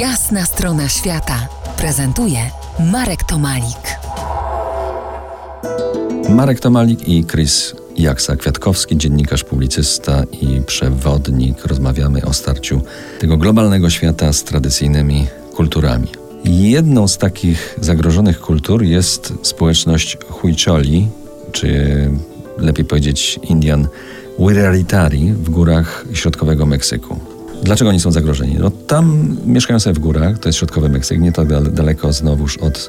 Jasna strona świata prezentuje Marek Tomalik. Marek Tomalik i Chris Jaksa-Kwiatkowski, dziennikarz, publicysta i przewodnik. Rozmawiamy o starciu tego globalnego świata z tradycyjnymi kulturami. Jedną z takich zagrożonych kultur jest społeczność Huicholi, czy lepiej powiedzieć Indian Wiraritari w górach środkowego Meksyku. Dlaczego oni są zagrożeni? No tam mieszkają sobie w górach, to jest środkowy Meksyk, nie tak daleko znowuż od,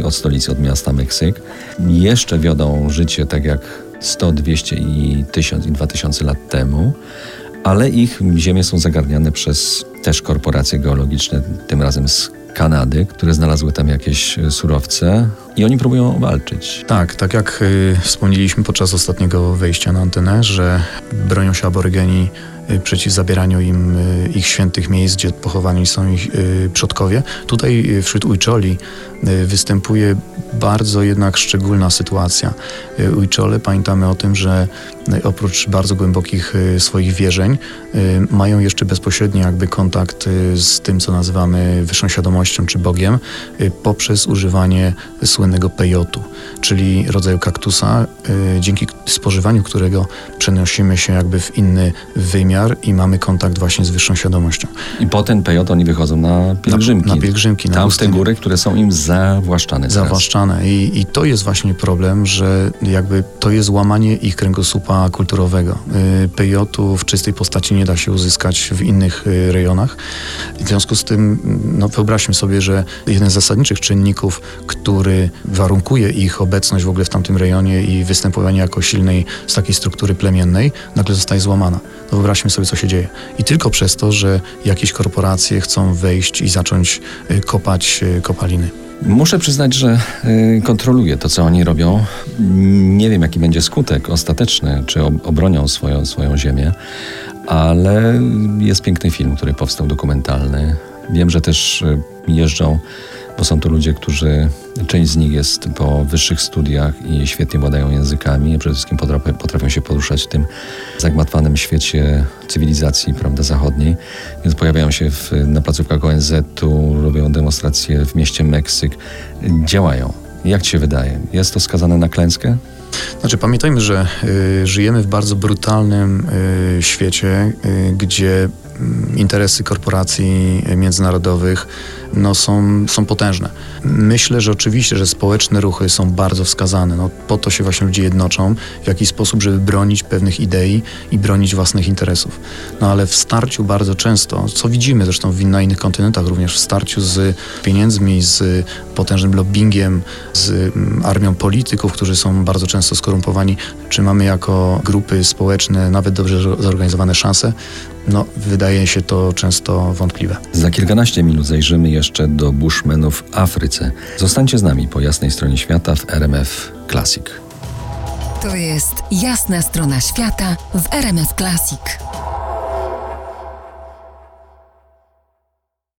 e, od stolicy, od miasta Meksyk. Jeszcze wiodą życie tak jak 100, 200 i 1000 i 2000 lat temu, ale ich ziemie są zagarniane przez też korporacje geologiczne, tym razem z Kanady, które znalazły tam jakieś surowce i oni próbują walczyć. Tak, tak jak y, wspomnieliśmy podczas ostatniego wejścia na antenę, że bronią się aborygeni przeciw zabieraniu im y, ich świętych miejsc, gdzie pochowani są ich y, przodkowie. Tutaj wśród Ujczoli występuje bardzo jednak szczególna sytuacja. Ujczole pamiętamy o tym, że oprócz bardzo głębokich swoich wierzeń mają jeszcze bezpośredni jakby kontakt z tym, co nazywamy wyższą świadomością czy Bogiem poprzez używanie słynnego pejotu, czyli rodzaju kaktusa, dzięki spożywaniu którego przenosimy się jakby w inny wymiar wymiar i mamy kontakt właśnie z wyższą świadomością. I po ten pejot oni wychodzą na pielgrzymki. Na, na pielgrzymki. Tam na w te góry, które są im zawłaszczane. Zawłaszczane. I, I to jest właśnie problem, że jakby to jest łamanie ich kręgosłupa kulturowego. Y, pejotu w czystej postaci nie da się uzyskać w innych y, rejonach. W związku z tym no, wyobraźmy sobie, że jeden z zasadniczych czynników, który warunkuje ich obecność w ogóle w tamtym rejonie i występowanie jako silnej z takiej struktury plemiennej, nagle zostaje złamana. No, wyobraźmy sobie, co się dzieje. I tylko przez to, że jakieś korporacje chcą wejść i zacząć y, kopać y, kopaliny. Muszę przyznać, że y, kontroluję to, co oni robią. Nie wiem, jaki będzie skutek ostateczny, czy obronią swoją, swoją ziemię, ale jest piękny film, który powstał dokumentalny. Wiem, że też jeżdżą bo są to ludzie, którzy, część z nich jest po wyższych studiach i świetnie władają językami, przede wszystkim potrafią, potrafią się poruszać w tym zagmatwanym świecie cywilizacji prawda, zachodniej. Więc pojawiają się w, na placówkach ONZ-u, robią demonstracje w mieście Meksyk, działają. Jak ci się wydaje? Jest to skazane na klęskę? Znaczy, pamiętajmy, że y, żyjemy w bardzo brutalnym y, świecie, y, gdzie interesy korporacji międzynarodowych no, są, są potężne. Myślę, że oczywiście, że społeczne ruchy są bardzo wskazane. No, po to się właśnie ludzie jednoczą, w jakiś sposób, żeby bronić pewnych idei i bronić własnych interesów. No ale w starciu bardzo często, co widzimy zresztą na innych kontynentach, również w starciu z pieniędzmi, z potężnym lobbyingiem, z mm, armią polityków, którzy są bardzo często skorumpowani, czy mamy jako grupy społeczne nawet dobrze zorganizowane szanse, no, wydaje się to często wątpliwe. Za kilkanaście minut zajrzymy jeszcze do Bushmenów w Afryce. Zostańcie z nami po jasnej stronie świata w RMF Classic. To jest jasna strona świata w RMF Classic.